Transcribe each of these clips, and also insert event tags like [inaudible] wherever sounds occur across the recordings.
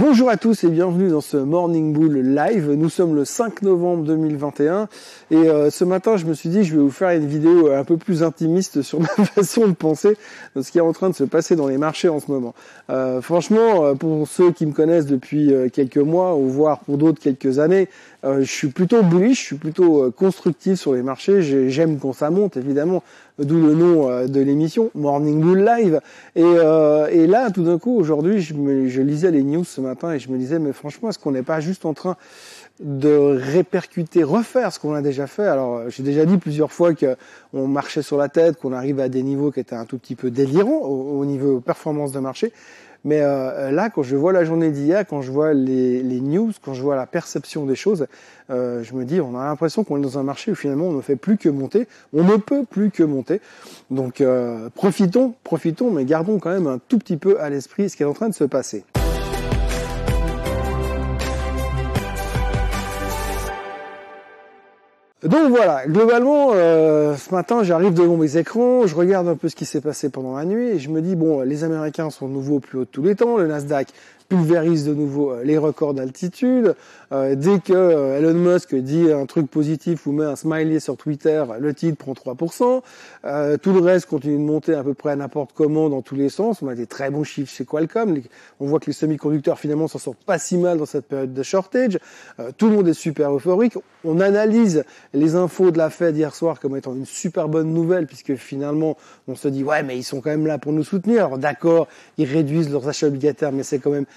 Bonjour à tous et bienvenue dans ce Morning Bull Live. Nous sommes le 5 novembre 2021 et euh, ce matin je me suis dit je vais vous faire une vidéo un peu plus intimiste sur [laughs] ma façon de penser de ce qui est en train de se passer dans les marchés en ce moment. Euh, franchement, euh, pour ceux qui me connaissent depuis quelques mois ou voire pour d'autres quelques années, je suis plutôt bullish, je suis plutôt constructif sur les marchés. J'aime quand ça monte évidemment, d'où le nom de l'émission Morning Bull Live. Et, et là, tout d'un coup, aujourd'hui, je, lisais les news ce matin et je me disais, mais franchement, est-ce qu'on n'est pas juste en train de répercuter, refaire ce qu'on a déjà fait? Alors, j'ai déjà dit plusieurs fois qu'on marchait sur la tête, qu'on arrive à des niveaux qui étaient un tout petit peu délirants au, niveau performance de marché. Mais euh, là, quand je vois la journée d'hier, quand je vois les, news, quand je vois la perception des choses, euh, je me dis, on a l'impression qu'on est dans un marché où finalement on ne fait plus que monter, on ne peut plus que monter. Donc euh, profitons, profitons, mais gardons quand même un tout petit peu à l'esprit ce qui est en train de se passer. Donc voilà, globalement, euh, ce matin, j'arrive devant mes écrans, je regarde un peu ce qui s'est passé pendant la nuit et je me dis, bon, les Américains sont nouveau au plus haut de tous les temps, le Nasdaq pulvérise de nouveau euh, les records d'altitude. Euh, dès que euh, Elon Musk dit un truc positif ou met un smiley sur Twitter, le titre prend 3%. tout le reste continue de monter à peu près à n'importe comment dans tous les sens. On a des très bons chiffres chez Qualcomm. On voit que les semi-conducteurs finalement s'en sortent pas si mal dans cette période de shortage. tout le monde est super euphorique. On analyse les infos de la Fed hier soir comme étant une super bonne nouvelle puisque finalement on se dit ouais mais ils sont quand même là pour nous soutenir. Alors d'accord, ils réduisent leurs achats obligataires mais c'est quand même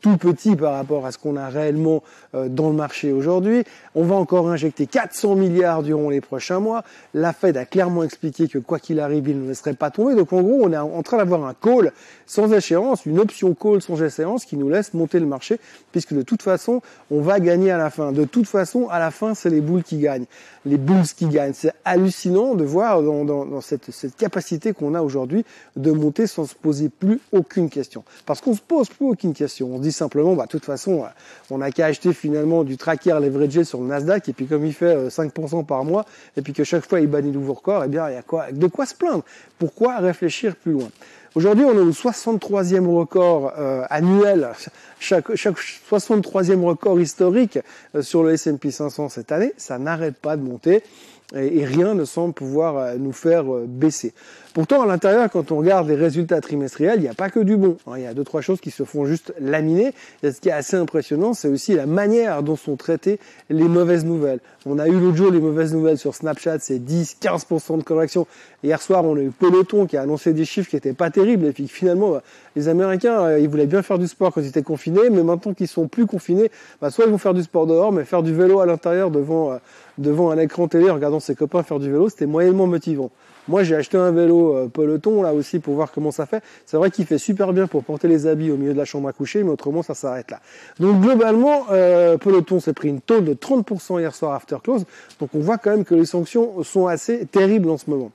tout petit par rapport à ce qu'on a réellement euh, dans le marché aujourd'hui. On va encore injecter 400 milliards durant les prochains mois. La Fed a clairement expliqué que quoi qu'il arrive, il ne laisserait pas tomber. Donc en gros, on est en train d'avoir un call sans échéance, une option call sans échéance qui nous laisse monter le marché, puisque de toute façon, on va gagner à la fin. De toute façon, à la fin, c'est les boules qui gagnent. Les bulls qui gagnent. C'est hallucinant de voir dans, dans, cette, cette capacité qu'on a aujourd'hui de monter sans se poser plus aucune question. Parce qu'on se pose plus aucune question. Simplement, bah, de toute façon, on n'a qu'à acheter finalement du tracker leveragé sur le Nasdaq, et puis comme il fait 5% euh, par mois, et puis que chaque fois il bat des nouveaux records, eh bien, il y a quoi, de quoi se plaindre. Pourquoi réfléchir plus loin? Aujourd'hui, on est au 63e record euh, annuel, chaque, chaque 63e record historique euh, sur le S&P 500 cette année. Ça n'arrête pas de monter et, rien ne semble pouvoir euh, nous faire baisser. Pourtant, à l'intérieur, quand on regarde les résultats trimestriels, il n'y a pas que du bon. Hein. Il y a deux, trois choses qui se font juste laminer. Et ce qui est assez impressionnant, c'est aussi la manière dont sont traitées les mauvaises nouvelles. On a eu l'autre jour les mauvaises nouvelles sur Snapchat, c'est 10, 15% de correction. Hier soir, on a eu Peloton qui a annoncé des chiffres qui n'étaient pas terribles. Et finalement, bah, les Américains, euh, ils voulaient bien faire du sport quand ils étaient confinés, mais maintenant qu'ils sont plus confinés, bah, soit ils vont faire du sport dehors, mais faire du vélo à l'intérieur devant, euh, devant un écran télé, regardant ses copains faire du vélo, c'était moyennement motivant. Moi, j'ai acheté un vélo euh, peloton là aussi pour voir comment ça fait. C'est vrai qu'il fait super bien pour porter les habits au milieu de la chambre à coucher, mais autrement, ça s'arrête là. Donc globalement, euh, peloton s'est pris une taux de 30% hier soir after close. Donc on voit quand même que les sanctions sont assez terribles en ce moment.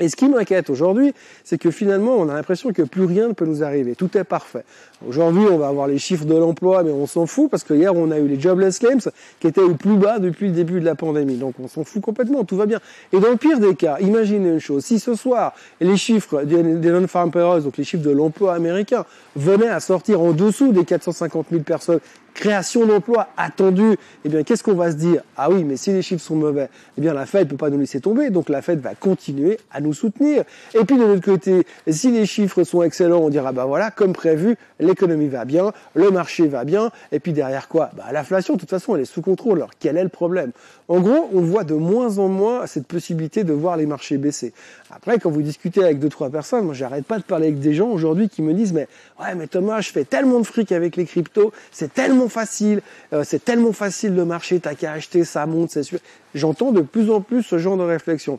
Et ce qui m'inquiète aujourd'hui, c'est que finalement, on a l'impression que plus rien ne peut nous arriver. Tout est parfait. Aujourd'hui, on va avoir les chiffres de l'emploi, mais on s'en fout parce que hier, on a eu les jobless claims qui étaient au plus bas depuis le début de la pandémie. Donc, on s'en fout complètement, tout va bien. Et dans le pire des cas, imaginez une chose. Si ce soir, les chiffres des non-farm payrolls, donc les chiffres de l'emploi américain, venaient à sortir en dessous des 450 000 personnes création d'emplois attendue, eh bien, qu'est-ce qu'on va se dire? Ah oui, mais si les chiffres sont mauvais, eh bien, la Fed peut pas nous laisser tomber, donc la Fed va continuer à nous soutenir. Et puis, de l'autre côté, si les chiffres sont excellents, on dira, bah voilà, comme prévu, l'économie va bien, le marché va bien, et puis derrière quoi? Bah, l'inflation, de toute façon, elle est sous contrôle. Alors, quel est le problème? En gros, on voit de moins en moins cette possibilité de voir les marchés baisser. Après, quand vous discutez avec deux, trois personnes, moi, j'arrête pas de parler avec des gens aujourd'hui qui me disent, mais ouais, mais Thomas, je fais tellement de fric avec les cryptos, c'est tellement facile, euh, c'est tellement facile de marcher, t'as qu'à acheter, ça monte, c'est sûr. J'entends de plus en plus ce genre de réflexion.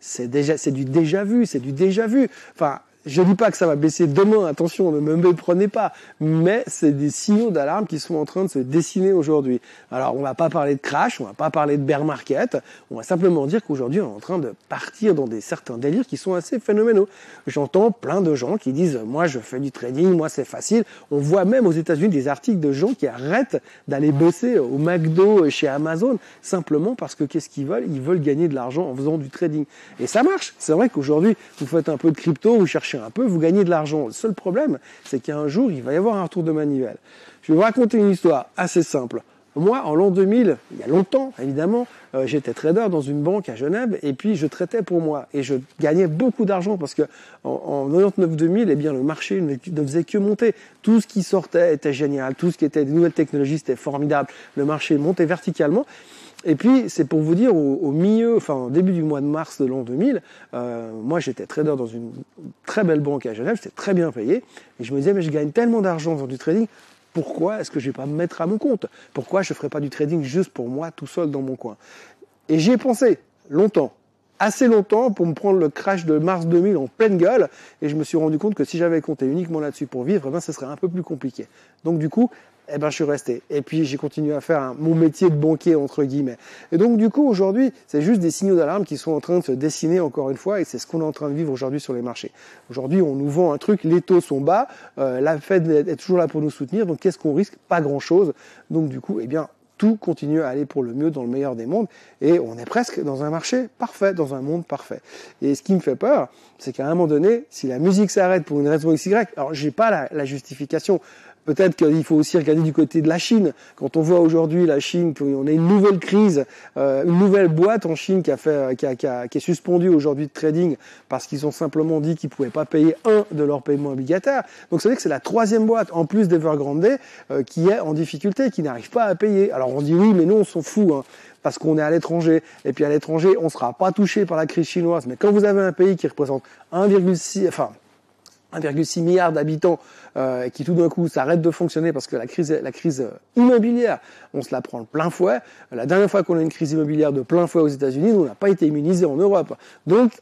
C'est déjà, c'est du déjà vu, c'est du déjà vu. Enfin, je dis pas que ça va baisser demain, attention, ne me méprenez pas, mais c'est des signaux d'alarme qui sont en train de se dessiner aujourd'hui. Alors, on va pas parler de crash, on va pas parler de bear market, on va simplement dire qu'aujourd'hui, on est en train de partir dans des certains délires qui sont assez phénoménaux. J'entends plein de gens qui disent, moi, je fais du trading, moi, c'est facile. On voit même aux États-Unis des articles de gens qui arrêtent d'aller bosser au McDo, chez Amazon, simplement parce que qu'est-ce qu'ils veulent? Ils veulent gagner de l'argent en faisant du trading. Et ça marche. C'est vrai qu'aujourd'hui, vous faites un peu de crypto, vous cherchez un peu, vous gagnez de l'argent. Le seul problème, c'est qu'un jour, il va y avoir un retour de manivelle. Je vais vous raconter une histoire assez simple. Moi, en l'an 2000, il y a longtemps, évidemment, euh, j'étais trader dans une banque à Genève et puis je traitais pour moi et je gagnais beaucoup d'argent parce que en, 99-2000, eh bien, le marché ne faisait que monter. Tout ce qui sortait était génial, tout ce qui était des nouvelles technologies, c'était formidable. Le marché montait verticalement. Et puis, c'est pour vous dire, au, milieu, enfin, au début du mois de mars de l'an 2000, euh, moi, j'étais trader dans une très belle banque à Genève, j'étais très bien payé, et je me disais, mais je gagne tellement d'argent dans du trading, pourquoi est-ce que je vais pas me mettre à mon compte? Pourquoi je ne ferai pas du trading juste pour moi, tout seul dans mon coin? Et j'y ai pensé longtemps, assez longtemps pour me prendre le crash de mars 2000 en pleine gueule. Et je me suis rendu compte que si j'avais compté uniquement là-dessus pour vivre, eh ben, ce serait un peu plus compliqué. Donc du coup, eh ben, je suis resté. Et puis, j'ai continué à faire mon métier de banquier, entre guillemets. Et donc, du coup, aujourd'hui, c'est juste des signaux d'alarme qui sont en train de se dessiner encore une fois, et c'est ce qu'on est en train de vivre aujourd'hui sur les marchés. Aujourd'hui, on nous vend un truc, les taux sont bas, euh, la Fed est toujours là pour nous soutenir, donc qu'est-ce qu'on risque? Pas grand-chose. Donc, du coup, eh bien, tout continue à aller pour le mieux dans le meilleur des mondes et on est presque dans un marché parfait, dans un monde parfait. Et ce qui me fait peur, c'est qu'à un moment donné, si la musique s'arrête pour une raison XY, alors j'ai pas la, la justification, Peut-être qu'il faut aussi regarder du côté de la Chine. Quand on voit aujourd'hui la Chine, qu'on a une nouvelle crise, euh, une nouvelle boîte en Chine qui a est suspendue aujourd'hui de trading parce qu'ils ont simplement dit qu'ils pouvaient pas payer un de leurs paiements obligataires. Donc veut dire que c'est la troisième boîte en plus d'Evergrande euh, qui est en difficulté, qui n'arrive pas à payer. Alors on dit oui, mais nous on s'en fout. Hein parce qu'on est à l'étranger. Et puis à l'étranger, on ne sera pas touché par la crise chinoise. Mais quand vous avez un pays qui représente 1,6, enfin 1,6 milliard d'habitants euh, qui tout d'un coup s'arrête de fonctionner parce que la crise, la crise immobilière, on se la prend le plein fouet. La dernière fois qu'on a une crise immobilière de plein fouet aux États-Unis, on n'a pas été immunisé en Europe. Donc,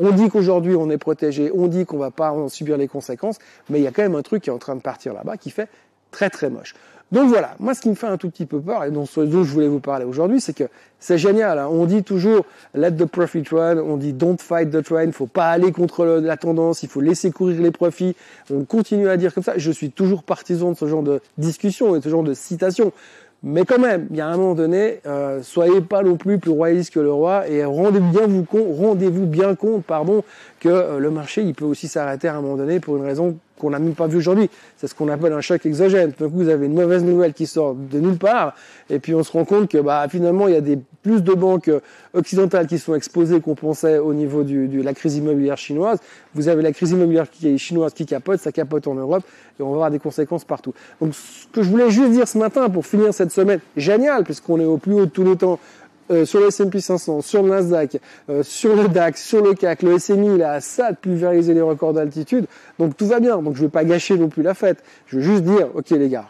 on dit qu'aujourd'hui on est protégé, on dit qu'on va pas en subir les conséquences, mais il y a quand même un truc qui est en train de partir là-bas qui fait très très moche. Donc voilà, moi ce qui me fait un tout petit peu peur, et dont, je voulais vous parler aujourd'hui, c'est que c'est génial. Hein. On dit toujours let the profit run, on dit don't fight the train, il faut pas aller contre la tendance, il faut laisser courir les profits. On continue à dire comme ça. Je suis toujours partisan de ce genre de discussion et de ce genre de citation. Mais quand même, il y a un moment donné, euh, soyez pas non plus plus royaliste que le roi et rendez-vous bien, vous rendez-vous bien compte, pardon, que euh, le marché, il peut aussi s'arrêter à un moment donné pour une raison qu'on n'a même pas vue aujourd'hui. C'est ce qu'on appelle un choc exogène. Tout coup, vous avez une mauvaise nouvelle qui sort de nulle part, et puis on se rend compte que bah, finalement, il y a plus de banques euh, occidentales qui sont exposées qu'on pensait au niveau de la crise immobilière chinoise. Vous avez la crise immobilière chinoise qui capote, ça capote en Europe, et on va avoir des conséquences partout. Donc, ce que je voulais juste dire ce matin pour finir cette semaine, génial, puisqu'on est au plus haut de tous les temps, euh, sur le S&P 500, sur le Nasdaq, euh, sur le DAX, sur le CAC, le SMI, il a ça de pulvériser les records d'altitude. Donc tout va bien. Donc je ne vais pas gâcher non plus la fête. Je veux juste dire, ok les gars,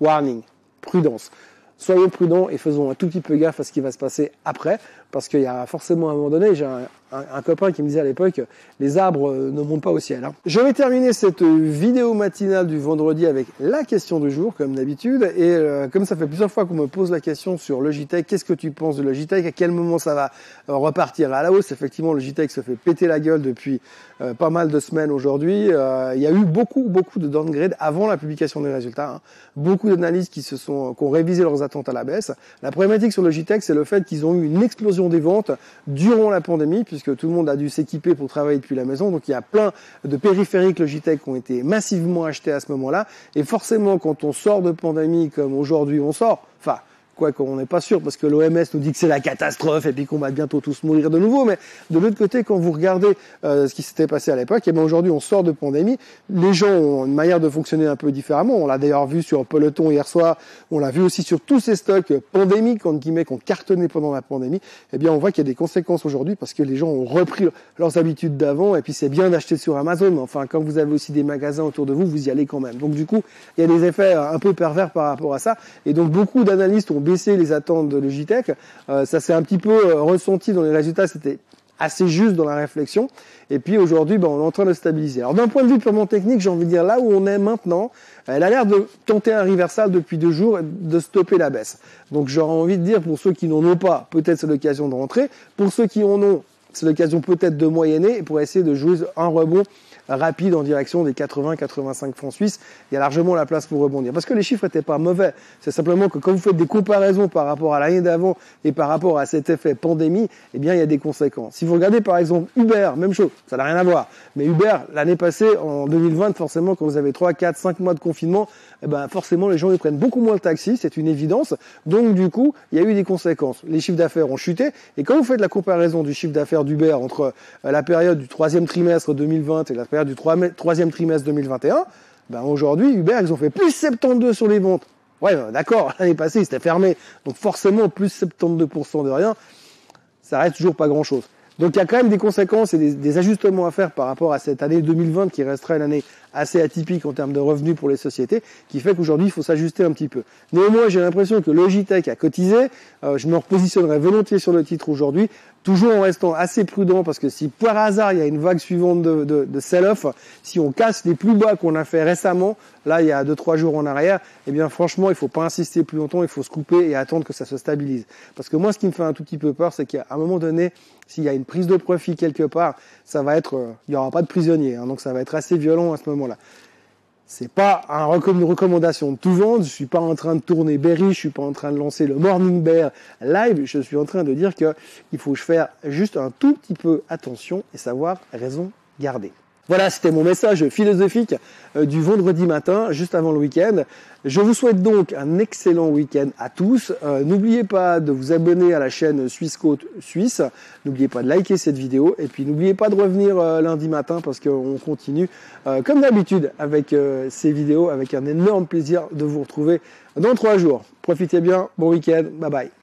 warning, prudence. Soyons prudents et faisons un tout petit peu gaffe à ce qui va se passer après, parce qu'il y a forcément un moment donné, j'ai un, copain qui me disait à l'époque, les arbres euh, ne montent pas au ciel. Hein. Je vais terminer cette vidéo matinale du vendredi avec la question du jour, comme d'habitude. Et euh, comme ça fait plusieurs fois qu'on me pose la question sur Logitech, qu'est-ce que tu penses de Logitech? À quel moment ça va euh, repartir à la hausse? Effectivement, Logitech se fait péter la gueule depuis pas mal de semaines aujourd'hui. il y a eu beaucoup, beaucoup de downgrade avant la publication des résultats. Hein. Beaucoup d'analystes qui se sont, qui ont révisé leurs attentes à la baisse. La problématique sur Logitech, c'est le fait qu'ils ont eu une explosion des ventes durant la pandémie, puisque que tout le monde a dû s'équiper pour travailler depuis la maison. Donc il y a plein de périphériques Logitech qui ont été massivement achetés à ce moment-là. Et forcément, quand on sort de pandémie comme aujourd'hui on sort, enfin, quoi qu'on n'est pas sûr parce que l'OMS nous dit que c'est la catastrophe et puis qu'on va bientôt tous mourir de nouveau. Mais de l'autre côté, quand vous regardez euh, ce qui s'était passé à l'époque, et eh bien aujourd'hui on sort de pandémie, les gens ont une manière de fonctionner un peu différemment. On l'a d'ailleurs vu sur Peloton hier soir, on l'a vu aussi sur tous ces stocks pandémiques entre guillemets qui ont cartonné pendant la pandémie. Eh bien on voit qu'il y a des conséquences aujourd'hui parce que les gens ont repris leurs habitudes d'avant et puis c'est bien d'acheter sur Amazon. Mais enfin quand vous avez aussi des magasins autour de vous, vous y allez quand même. Donc du coup il y a des effets un peu pervers par rapport à ça et donc beaucoup d'analystes ont baisser les attentes de Logitech. Euh, ça s'est un petit peu euh, ressenti dans les résultats, c'était assez juste dans la réflexion. Et puis aujourd'hui, ben, on est en train de stabiliser. Alors d'un point de vue purement technique, j'ai envie de dire là où on est maintenant, elle a l'air de tenter un reversal depuis deux jours, de stopper la baisse. Donc j'aurais envie de dire pour ceux qui n'en ont pas, peut-être c'est l'occasion de rentrer. Pour ceux qui en ont, c'est l'occasion peut-être de moyenner pour essayer de jouer un rebond rapide en direction des 80-85 francs suisses. Il y a largement la place pour rebondir. Parce que les chiffres n'étaient pas mauvais. C'est simplement que quand vous faites des comparaisons par rapport à l'année d'avant et par rapport à cet effet pandémie, eh bien, il y a des conséquences. Si vous regardez par exemple Uber, même chose, ça n'a rien à voir. Mais Uber, l'année passée, en 2020, forcément, quand vous avez 3, 4, 5 mois de confinement, eh ben, forcément, les gens ils prennent beaucoup moins le taxi, c'est une évidence. Donc, du coup, il y a eu des conséquences. Les chiffres d'affaires ont chuté. Et quand vous faites la comparaison du chiffre d'affaires d'Uber entre euh, la période du troisième trimestre 2020 et la du troisième trimestre 2021, ben aujourd'hui, Uber, ils ont fait plus 72 sur les ventes. Ouais, ben, d'accord, [laughs] l'année passée, ils étaient fermés. Donc forcément, plus 72% de rien, ça reste toujours pas grand-chose. Donc il y a quand même des conséquences et des, ajustements à faire par rapport à cette année 2020 qui restera une année assez atypique en termes de revenus pour les sociétés, qui fait qu'aujourd'hui il faut s'ajuster un petit peu. Néanmoins, j'ai l'impression que Logitech a cotisé. Euh, je me repositionnerai volontiers sur le titre aujourd'hui toujours en restant assez prudent parce que si par hasard il y a une vague suivante de, de, de sell-off, si on casse les plus bas qu'on a fait récemment, là il y a 2-3 jours en arrière, eh bien franchement il faut pas insister plus longtemps, il faut se couper et attendre que ça se stabilise. Parce que moi ce qui me fait un tout petit peu peur, c'est qu'à un moment donné, s'il y a une prise de profit quelque part, ça va être, euh, il n'y aura pas de prisonnier, hein, donc ça va être assez violent à ce moment-là. C'est pas une recommandation de tout vendre. Je suis pas en train de tourner Berry. Je suis pas en train de lancer le Morning Bear live. Je suis en train de dire que il faut faire juste un tout petit peu attention et savoir raison garder. Voilà, c'était mon message philosophique euh, du vendredi matin, juste avant le week-end. Je vous souhaite donc un excellent week-end à tous. Euh, n'oubliez pas de vous abonner à la chaîne Suisse Côte Suisse. N'oubliez pas de liker cette vidéo. Et puis n'oubliez pas de revenir euh, lundi matin parce qu'on continue, comme d'habitude, avec ces vidéos, avec un énorme plaisir de vous retrouver dans trois jours. Profitez bien, bon week-end, bye bye.